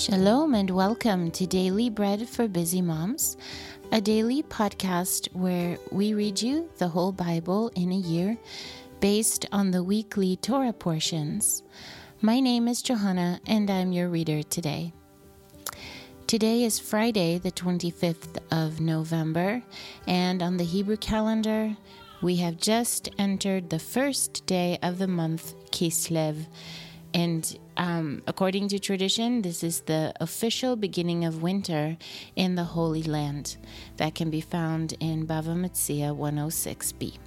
Shalom and welcome to Daily Bread for Busy Moms, a daily podcast where we read you the whole Bible in a year based on the weekly Torah portions. My name is Johanna and I'm your reader today. Today is Friday, the 25th of November, and on the Hebrew calendar, we have just entered the first day of the month Kislev. And um, according to tradition, this is the official beginning of winter in the Holy Land that can be found in Bava Metzia 106b.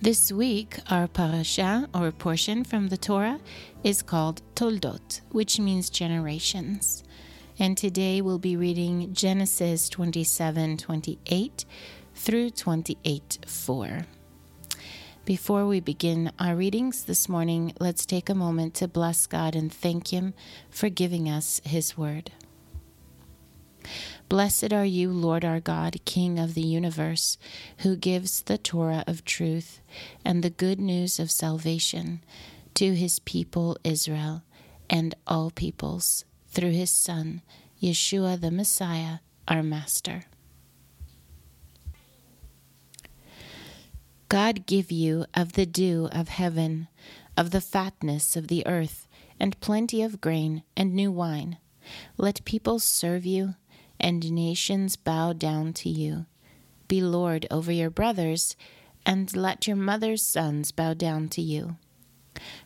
This week, our parasha, or portion from the Torah, is called Toldot, which means generations. And today we'll be reading Genesis 27 28 through 28 4. Before we begin our readings this morning, let's take a moment to bless God and thank Him for giving us His word. Blessed are you, Lord our God, King of the universe, who gives the Torah of truth and the good news of salvation to His people Israel and all peoples through His Son, Yeshua the Messiah, our Master. God give you of the dew of heaven, of the fatness of the earth, and plenty of grain and new wine. Let peoples serve you, and nations bow down to you. Be Lord over your brothers, and let your mother's sons bow down to you.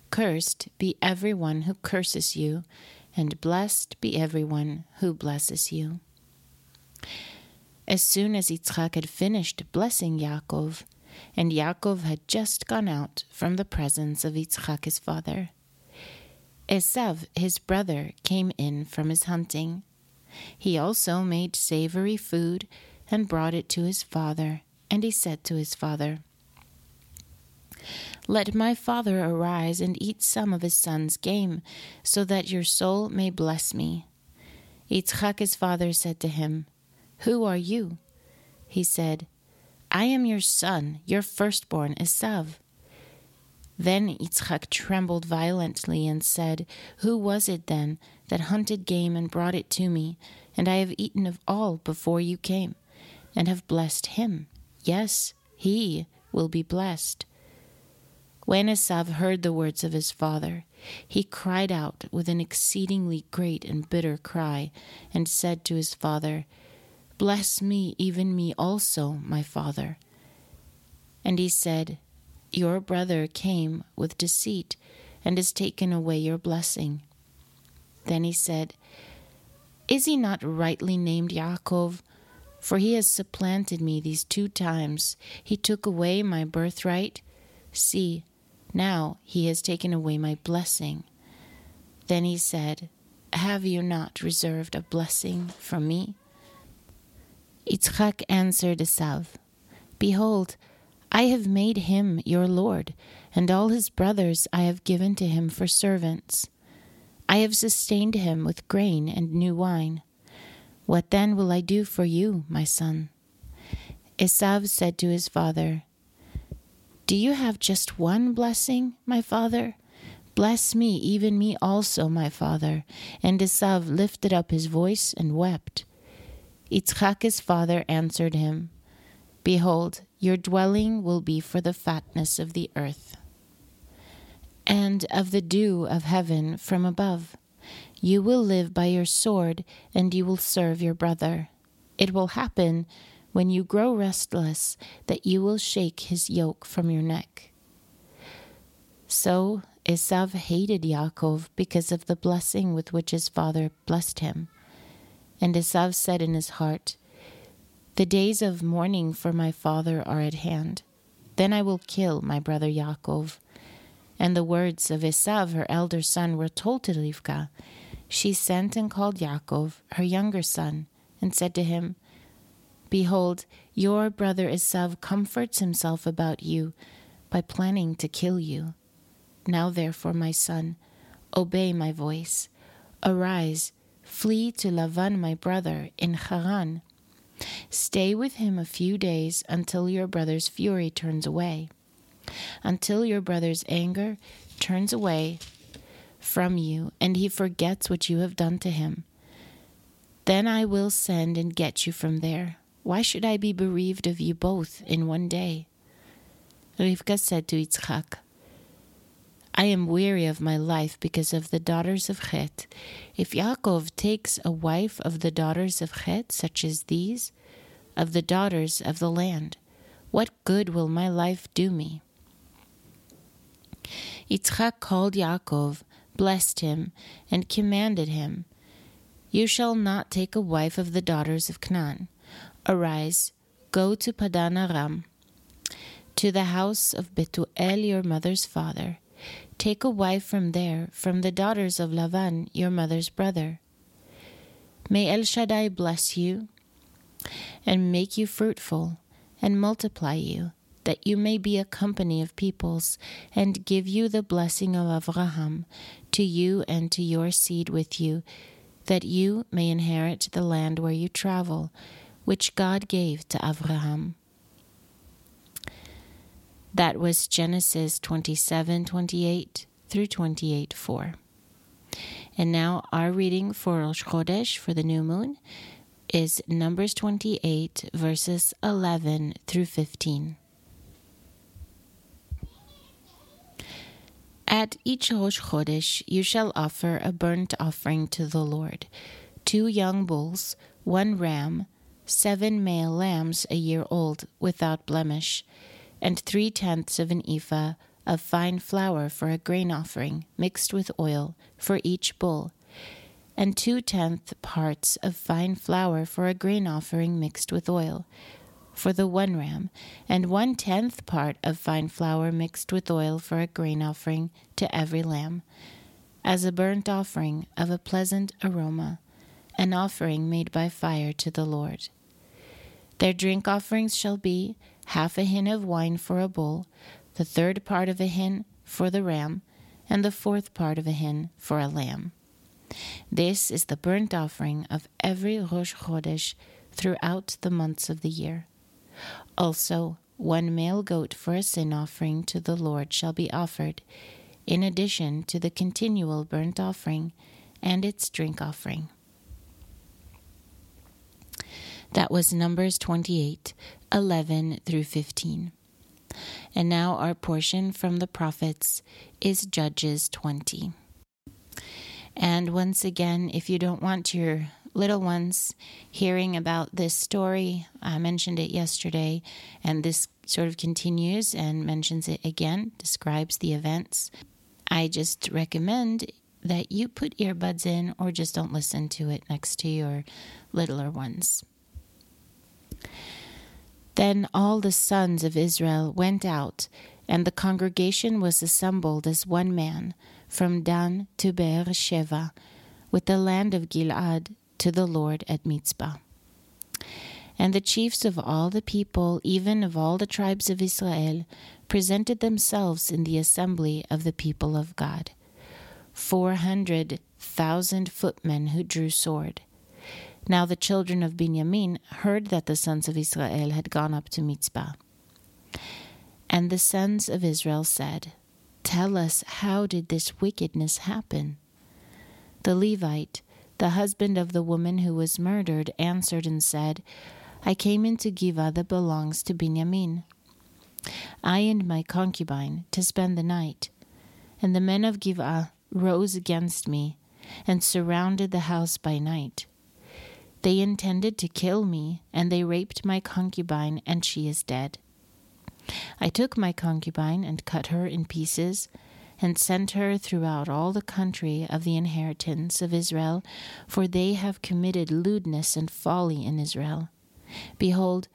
Cursed be every one who curses you, and blessed be every one who blesses you. As soon as Yitzchak had finished blessing Yaakov, and Yaakov had just gone out from the presence of Yitzchak his father. Esav, his brother, came in from his hunting. He also made savory food and brought it to his father, and he said to his father, Let my father arise and eat some of his son's game, so that your soul may bless me. Yitzchak his father said to him, Who are you? He said, I am your son, your firstborn, Esav. Then Yitzchak trembled violently and said, Who was it then that hunted game and brought it to me? And I have eaten of all before you came, and have blessed him. Yes, he will be blessed. When Esav heard the words of his father, he cried out with an exceedingly great and bitter cry, and said to his father, Bless me, even me also, my father. And he said, Your brother came with deceit and has taken away your blessing. Then he said, Is he not rightly named Yaakov? For he has supplanted me these two times. He took away my birthright. See, now he has taken away my blessing. Then he said, Have you not reserved a blessing from me? Yitzchak answered Esav, Behold, I have made him your lord, and all his brothers I have given to him for servants. I have sustained him with grain and new wine. What then will I do for you, my son? Esav said to his father, Do you have just one blessing, my father? Bless me, even me also, my father. And Esav lifted up his voice and wept. Yitzchak his father answered him, Behold, your dwelling will be for the fatness of the earth, and of the dew of heaven from above. You will live by your sword, and you will serve your brother. It will happen when you grow restless that you will shake his yoke from your neck. So Esav hated Yaakov because of the blessing with which his father blessed him. And Esav said in his heart, The days of mourning for my father are at hand. Then I will kill my brother Yaakov. And the words of Esav, her elder son, were told to Rivka. She sent and called Yaakov, her younger son, and said to him, Behold, your brother Esav comforts himself about you by planning to kill you. Now, therefore, my son, obey my voice. Arise Flee to Lavan, my brother, in Haran. Stay with him a few days until your brother's fury turns away. Until your brother's anger turns away, from you, and he forgets what you have done to him. Then I will send and get you from there. Why should I be bereaved of you both in one day? Rivka said to Yitzchak, I am weary of my life because of the daughters of Chet. If Yaakov takes a wife of the daughters of Chet, such as these, of the daughters of the land, what good will my life do me? Yitzchak called Yaakov, blessed him, and commanded him, You shall not take a wife of the daughters of Canaan. Arise, go to Padan Aram, to the house of Betuel your mother's father Take a wife from there, from the daughters of Lavan, your mother's brother. May El Shaddai bless you and make you fruitful and multiply you, that you may be a company of peoples, and give you the blessing of Avraham to you and to your seed with you, that you may inherit the land where you travel, which God gave to Abraham. That was Genesis 27 28 through 28 4. And now our reading for Rosh Chodesh for the new moon is Numbers 28, verses 11 through 15. At each Rosh Chodesh you shall offer a burnt offering to the Lord two young bulls, one ram, seven male lambs a year old, without blemish and three tenths of an ephah of fine flour for a grain offering, mixed with oil, for each bull, and two tenth parts of fine flour for a grain offering mixed with oil, for the one ram, and one tenth part of fine flour mixed with oil for a grain offering to every lamb, as a burnt offering of a pleasant aroma, an offering made by fire to the Lord. Their drink offerings shall be half a hin of wine for a bull, the third part of a hin for the ram, and the fourth part of a hin for a lamb. This is the burnt offering of every Rosh Chodesh throughout the months of the year. Also, one male goat for a sin offering to the Lord shall be offered, in addition to the continual burnt offering and its drink offering. That was Numbers 28, 11 through 15. And now our portion from the prophets is Judges 20. And once again, if you don't want your little ones hearing about this story, I mentioned it yesterday, and this sort of continues and mentions it again, describes the events. I just recommend that you put earbuds in or just don't listen to it next to your littler ones. Then all the sons of Israel went out, and the congregation was assembled as one man, from Dan to Beersheba, with the land of Gilad to the Lord at Mitzpah. And the chiefs of all the people, even of all the tribes of Israel, presented themselves in the assembly of the people of God. Four hundred thousand footmen who drew sword. Now the children of Benjamin heard that the sons of Israel had gone up to Mitzpah. And the sons of Israel said, Tell us, how did this wickedness happen? The Levite, the husband of the woman who was murdered, answered and said, I came into Giva that belongs to Benjamin. I and my concubine to spend the night. And the men of Giva rose against me and surrounded the house by night. They intended to kill me, and they raped my concubine, and she is dead. I took my concubine and cut her in pieces, and sent her throughout all the country of the inheritance of Israel, for they have committed lewdness and folly in Israel. Behold,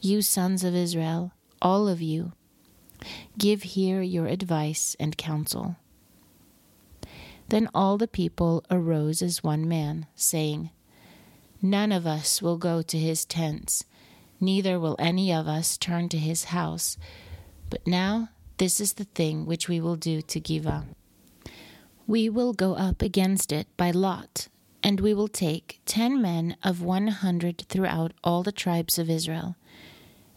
you sons of Israel, all of you, give here your advice and counsel. Then all the people arose as one man, saying, None of us will go to his tents, neither will any of us turn to his house. But now this is the thing which we will do to Giva. We will go up against it by lot, and we will take ten men of one hundred throughout all the tribes of Israel,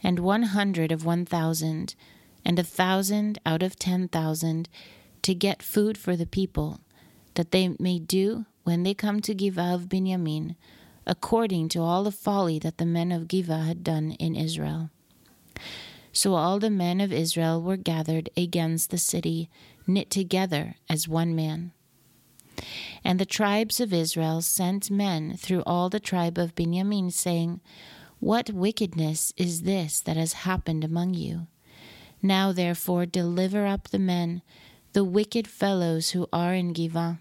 and one hundred of one thousand, and a thousand out of ten thousand, to get food for the people, that they may do, when they come to Giv'ah of Benjamin, according to all the folly that the men of Giv'ah had done in Israel. So all the men of Israel were gathered against the city, knit together as one man. And the tribes of Israel sent men through all the tribe of Benjamin, saying, What wickedness is this that has happened among you? Now therefore deliver up the men, the wicked fellows who are in Giv'ah,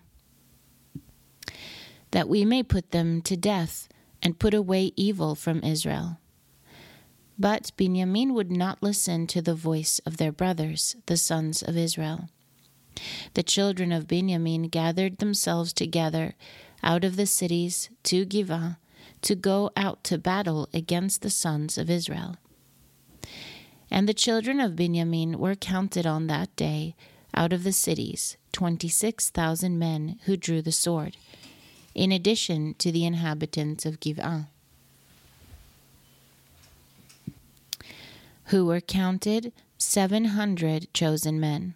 that we may put them to death and put away evil from Israel. But Benjamin would not listen to the voice of their brothers, the sons of Israel. The children of Benjamin gathered themselves together out of the cities to Giv'ah to go out to battle against the sons of Israel. And the children of Benjamin were counted on that day out of the cities, twenty six thousand men who drew the sword, in addition to the inhabitants of Giv'ah. who were counted seven hundred chosen men.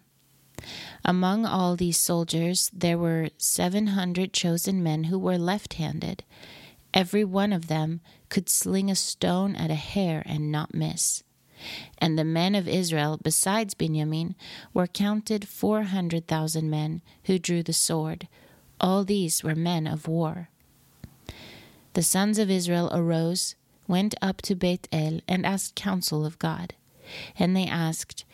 Among all these soldiers, there were seven hundred chosen men who were left handed. Every one of them could sling a stone at a hair and not miss. And the men of Israel, besides Benjamin, were counted four hundred thousand men who drew the sword. All these were men of war. The sons of Israel arose went up to Beit El and asked counsel of God. And they asked,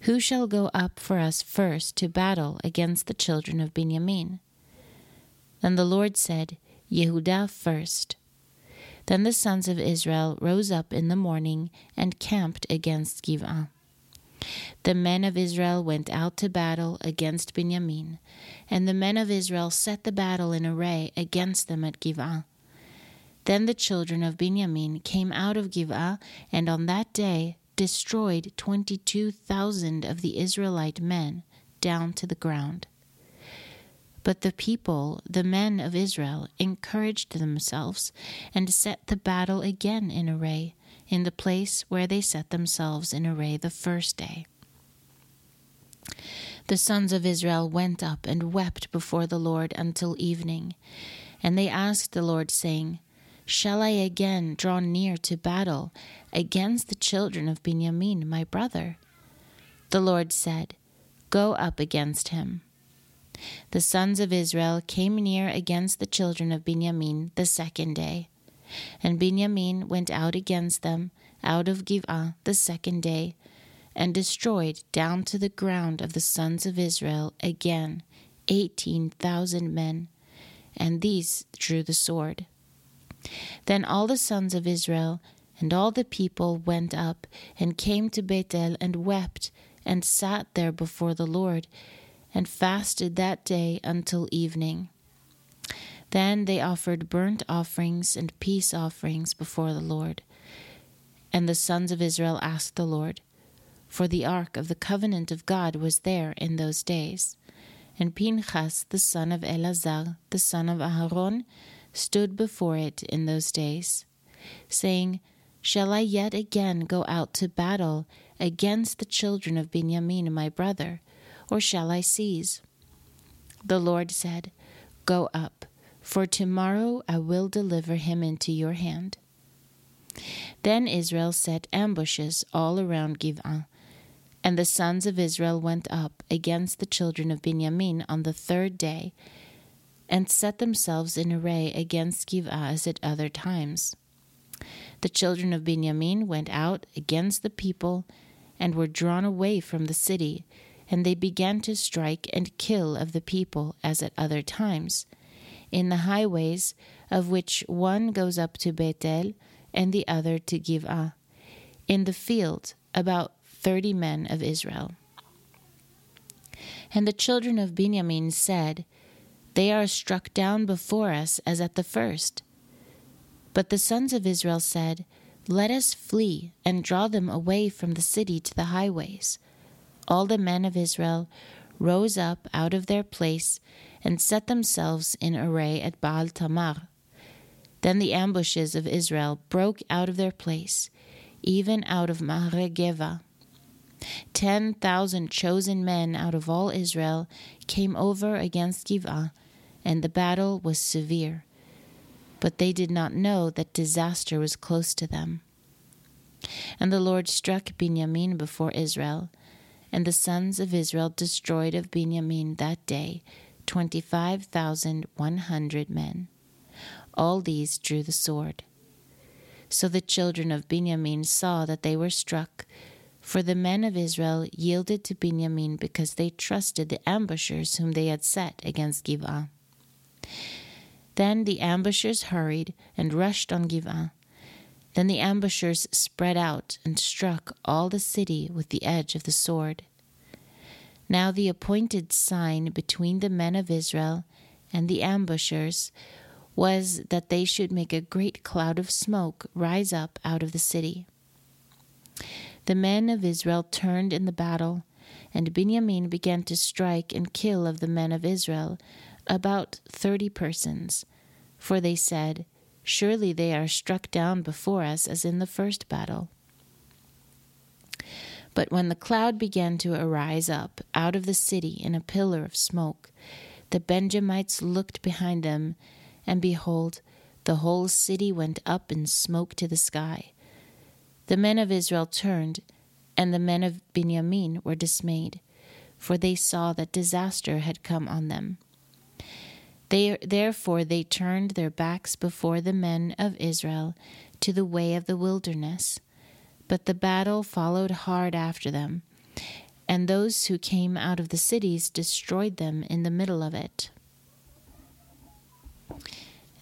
Who shall go up for us first to battle against the children of Benjamin? Then the Lord said, Yehudah first. Then the sons of Israel rose up in the morning and camped against Giv'ah. The men of Israel went out to battle against Benjamin, and the men of Israel set the battle in array against them at Giv'ah. Then the children of Benjamin came out of Giv'ah, and on that day destroyed twenty two thousand of the Israelite men down to the ground. But the people, the men of Israel, encouraged themselves and set the battle again in array in the place where they set themselves in array the first day. The sons of Israel went up and wept before the Lord until evening. And they asked the Lord, saying, Shall I again draw near to battle against the children of Benjamin, my brother? The Lord said, Go up against him. The sons of Israel came near against the children of Benjamin the second day. And Benjamin went out against them out of Giv'ah the second day, and destroyed down to the ground of the sons of Israel again eighteen thousand men, and these drew the sword. Then all the sons of Israel and all the people went up and came to Bethel and wept and sat there before the Lord and fasted that day until evening. Then they offered burnt offerings and peace offerings before the Lord. And the sons of Israel asked the Lord, for the ark of the covenant of God was there in those days. And Pinchas, the son of Eleazar, the son of Aharon, stood before it in those days, saying, Shall I yet again go out to battle against the children of Benjamin my brother, or shall I cease? The Lord said, Go up, for tomorrow I will deliver him into your hand. Then Israel set ambushes all around Giv'ah, and the sons of Israel went up against the children of Benjamin on the third day and set themselves in array against Giv'ah as at other times. The children of Benjamin went out against the people and were drawn away from the city, and they began to strike and kill of the people as at other times, in the highways, of which one goes up to Bethel and the other to Giv'ah, in the field about thirty men of Israel. And the children of Benjamin said, they are struck down before us as at the first. But the sons of Israel said, Let us flee and draw them away from the city to the highways. All the men of Israel rose up out of their place and set themselves in array at Baal Tamar. Then the ambushes of Israel broke out of their place, even out of Maharegeva. Ten thousand chosen men out of all Israel came over against Giv'ah and the battle was severe. But they did not know that disaster was close to them. And the Lord struck Benjamin before Israel, and the sons of Israel destroyed of Benjamin that day twenty five thousand one hundred men. All these drew the sword. So the children of Benjamin saw that they were struck, for the men of Israel yielded to Benjamin because they trusted the ambushers whom they had set against Gibeah. Then the ambushers hurried and rushed on Gibeah. Then the ambushers spread out and struck all the city with the edge of the sword. Now the appointed sign between the men of Israel and the ambushers was that they should make a great cloud of smoke rise up out of the city. The men of Israel turned in the battle, and Benjamin began to strike and kill of the men of Israel about thirty persons. For they said, Surely they are struck down before us as in the first battle. But when the cloud began to arise up out of the city in a pillar of smoke, the Benjamites looked behind them, and behold, the whole city went up in smoke to the sky. The men of Israel turned, and the men of Benjamin were dismayed, for they saw that disaster had come on them. They, therefore they turned their backs before the men of Israel to the way of the wilderness. But the battle followed hard after them, and those who came out of the cities destroyed them in the middle of it.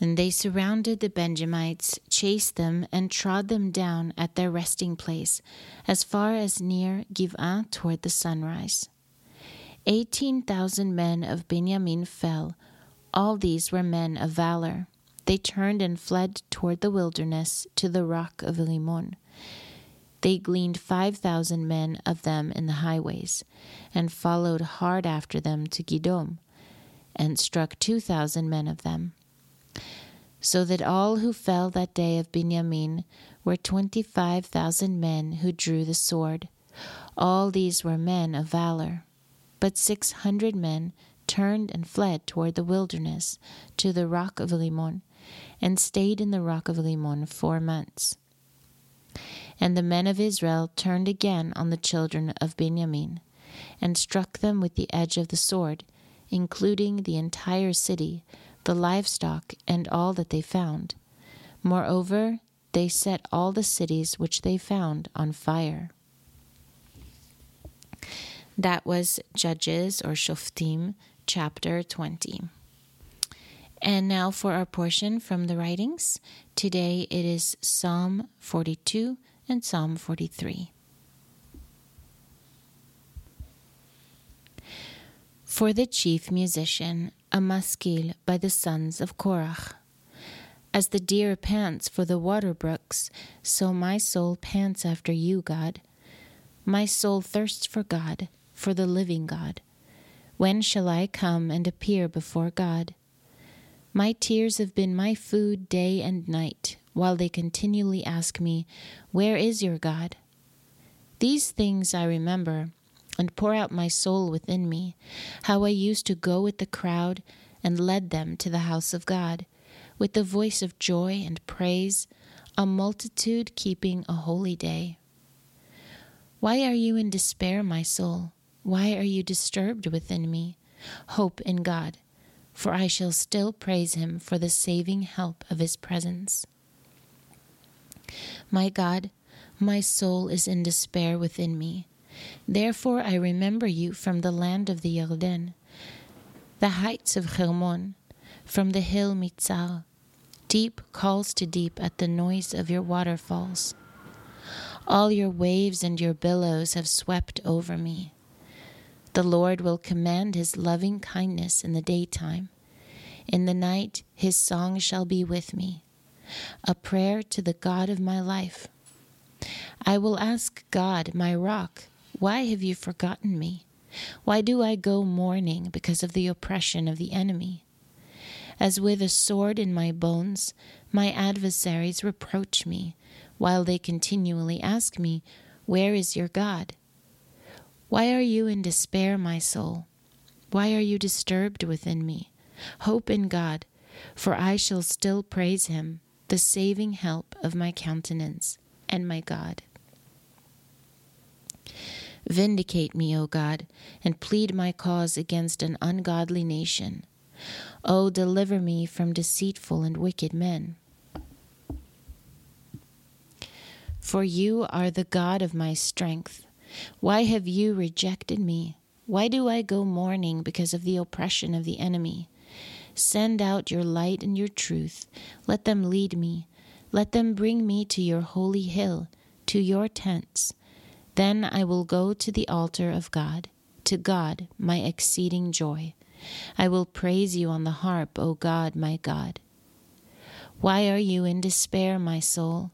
And they surrounded the Benjamites, chased them, and trod them down at their resting place, as far as near Gibeah toward the sunrise. Eighteen thousand men of Benjamin fell all these were men of valor. They turned and fled toward the wilderness to the rock of Rimmon. They gleaned five thousand men of them in the highways, and followed hard after them to Gidom, and struck two thousand men of them. So that all who fell that day of Benjamin were twenty five thousand men who drew the sword. All these were men of valor. But six hundred men turned and fled toward the wilderness to the rock of Rimmon, and stayed in the rock of Rimmon four months. And the men of Israel turned again on the children of Benjamin, and struck them with the edge of the sword, including the entire city, the livestock, and all that they found. Moreover, they set all the cities which they found on fire. That was Judges or Shoftim chapter 20. And now for our portion from the writings. Today it is Psalm 42 and Psalm 43. For the chief musician, a maskil by the sons of Korach. As the deer pants for the water brooks, so my soul pants after you, God. My soul thirsts for God, for the living God. When shall I come and appear before God? My tears have been my food day and night, while they continually ask me, Where is your God? These things I remember, and pour out my soul within me, how I used to go with the crowd and led them to the house of God, with the voice of joy and praise, a multitude keeping a holy day. Why are you in despair, my soul? Why are you disturbed within me? Hope in God, for I shall still praise him for the saving help of his presence. My God, my soul is in despair within me. Therefore I remember you from the land of the Yarden, the heights of Hermon, from the hill Mitzar. Deep calls to deep at the noise of your waterfalls. All your waves and your billows have swept over me. The Lord will command his loving kindness in the daytime. In the night his song shall be with me, a prayer to the God of my life. I will ask God, my rock, why have you forgotten me? Why do I go mourning because of the oppression of the enemy? As with a sword in my bones, my adversaries reproach me, while they continually ask me, Where is your God? Why are you in despair, my soul? Why are you disturbed within me? Hope in God, for I shall still praise him, the saving help of my countenance and my God. Vindicate me, O God, and plead my cause against an ungodly nation. O deliver me from deceitful and wicked men. For you are the God of my strength. Why have you rejected me? Why do I go mourning because of the oppression of the enemy? Send out your light and your truth. Let them lead me. Let them bring me to your holy hill, to your tents. Then I will go to the altar of God, to God, my exceeding joy. I will praise you on the harp, O God, my God. Why are you in despair, my soul?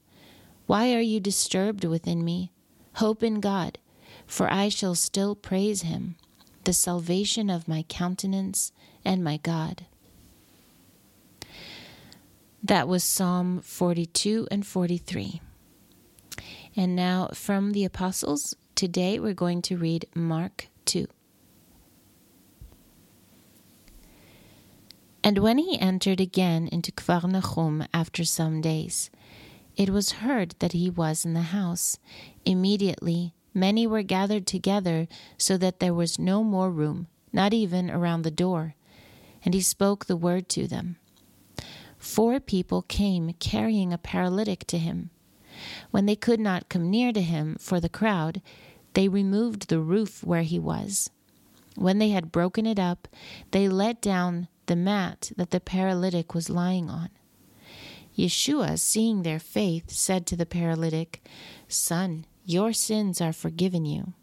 Why are you disturbed within me? Hope in God, for I shall still praise him, the salvation of my countenance and my God. That was Psalm 42 and 43. And now from the Apostles, today we're going to read Mark 2. And when he entered again into Kfar Nachum after some days, it was heard that he was in the house. Immediately many were gathered together, so that there was no more room, not even around the door. And he spoke the word to them. Four people came carrying a paralytic to him. When they could not come near to him for the crowd, they removed the roof where he was. When they had broken it up, they let down the mat that the paralytic was lying on. Yeshua, seeing their faith, said to the paralytic, Son, your sins are forgiven you.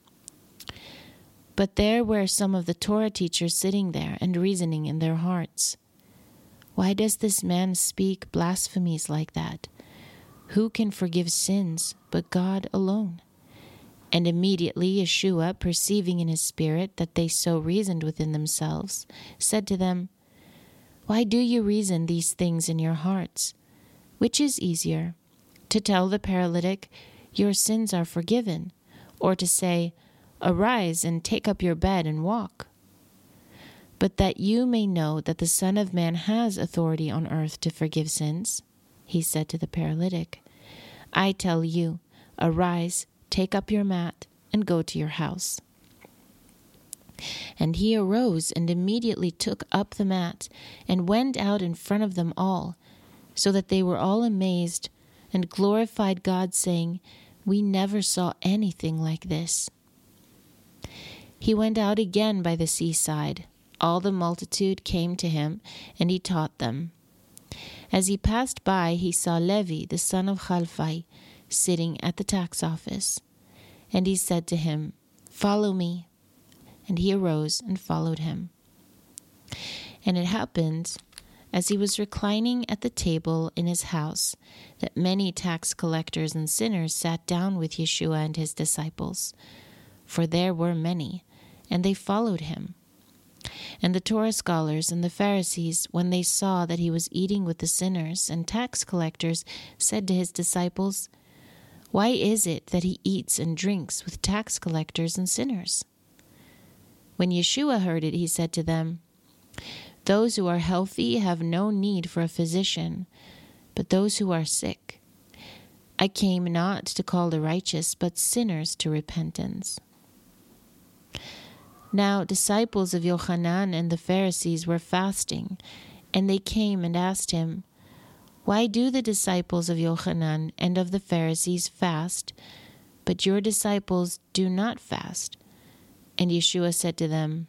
But there were some of the Torah teachers sitting there and reasoning in their hearts. Why does this man speak blasphemies like that? Who can forgive sins but God alone? And immediately Yeshua, perceiving in his spirit that they so reasoned within themselves, said to them, Why do you reason these things in your hearts? Which is easier, to tell the paralytic, Your sins are forgiven, or to say, Arise and take up your bed and walk? But that you may know that the Son of Man has authority on earth to forgive sins, he said to the paralytic, I tell you, arise, take up your mat, and go to your house. And he arose and immediately took up the mat and went out in front of them all so that they were all amazed and glorified God, saying, We never saw anything like this. He went out again by the seaside. All the multitude came to him, and he taught them. As he passed by, he saw Levi, the son of Chalphai, sitting at the tax office. And he said to him, Follow me. And he arose and followed him. And it happened as he was reclining at the table in his house, that many tax collectors and sinners sat down with Yeshua and his disciples. For there were many, and they followed him. And the Torah scholars and the Pharisees, when they saw that he was eating with the sinners and tax collectors, said to his disciples, Why is it that he eats and drinks with tax collectors and sinners? When Yeshua heard it, he said to them, those who are healthy have no need for a physician, but those who are sick. I came not to call the righteous, but sinners to repentance. Now, disciples of Yochanan and the Pharisees were fasting, and they came and asked him, Why do the disciples of Yochanan and of the Pharisees fast, but your disciples do not fast? And Yeshua said to them,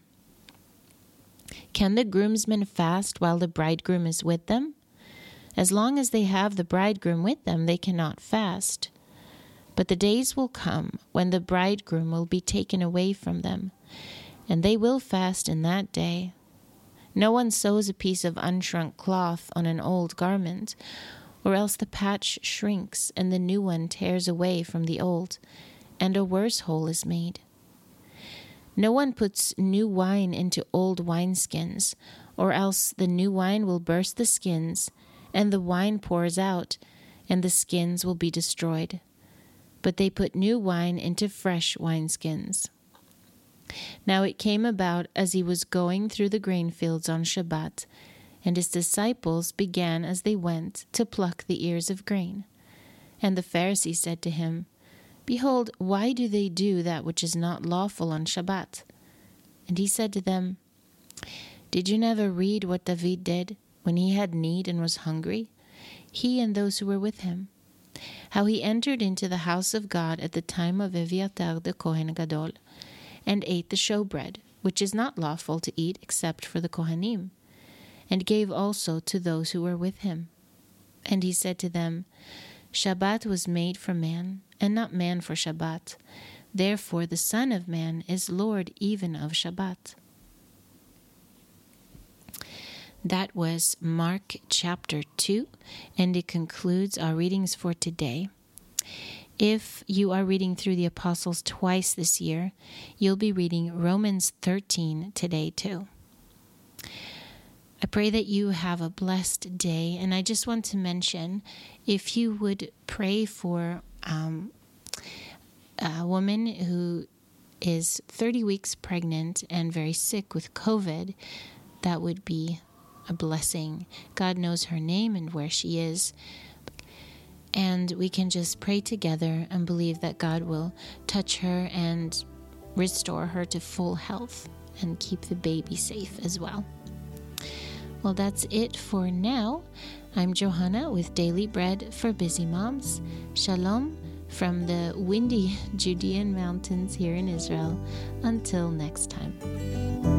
can the groomsmen fast while the bridegroom is with them? As long as they have the bridegroom with them, they cannot fast. But the days will come when the bridegroom will be taken away from them, and they will fast in that day. No one sews a piece of unshrunk cloth on an old garment, or else the patch shrinks and the new one tears away from the old, and a worse hole is made. No one puts new wine into old wineskins, or else the new wine will burst the skins, and the wine pours out, and the skins will be destroyed. But they put new wine into fresh wineskins. Now it came about as he was going through the grain fields on Shabbat, and his disciples began as they went to pluck the ears of grain. And the Pharisee said to him, Behold, why do they do that which is not lawful on Shabbat? And he said to them, Did you never read what David did when he had need and was hungry? He and those who were with him. How he entered into the house of God at the time of Eviatar the Kohen Gadol, and ate the showbread, which is not lawful to eat except for the Kohanim, and gave also to those who were with him. And he said to them, Shabbat was made for man, and not man for Shabbat. Therefore, the Son of Man is Lord even of Shabbat. That was Mark chapter 2, and it concludes our readings for today. If you are reading through the Apostles twice this year, you'll be reading Romans 13 today too. I pray that you have a blessed day, and I just want to mention if you would pray for um, a woman who is 30 weeks pregnant and very sick with COVID, that would be a blessing. God knows her name and where she is. And we can just pray together and believe that God will touch her and restore her to full health and keep the baby safe as well. Well, that's it for now. I'm Johanna with Daily Bread for Busy Moms. Shalom from the windy Judean mountains here in Israel. Until next time.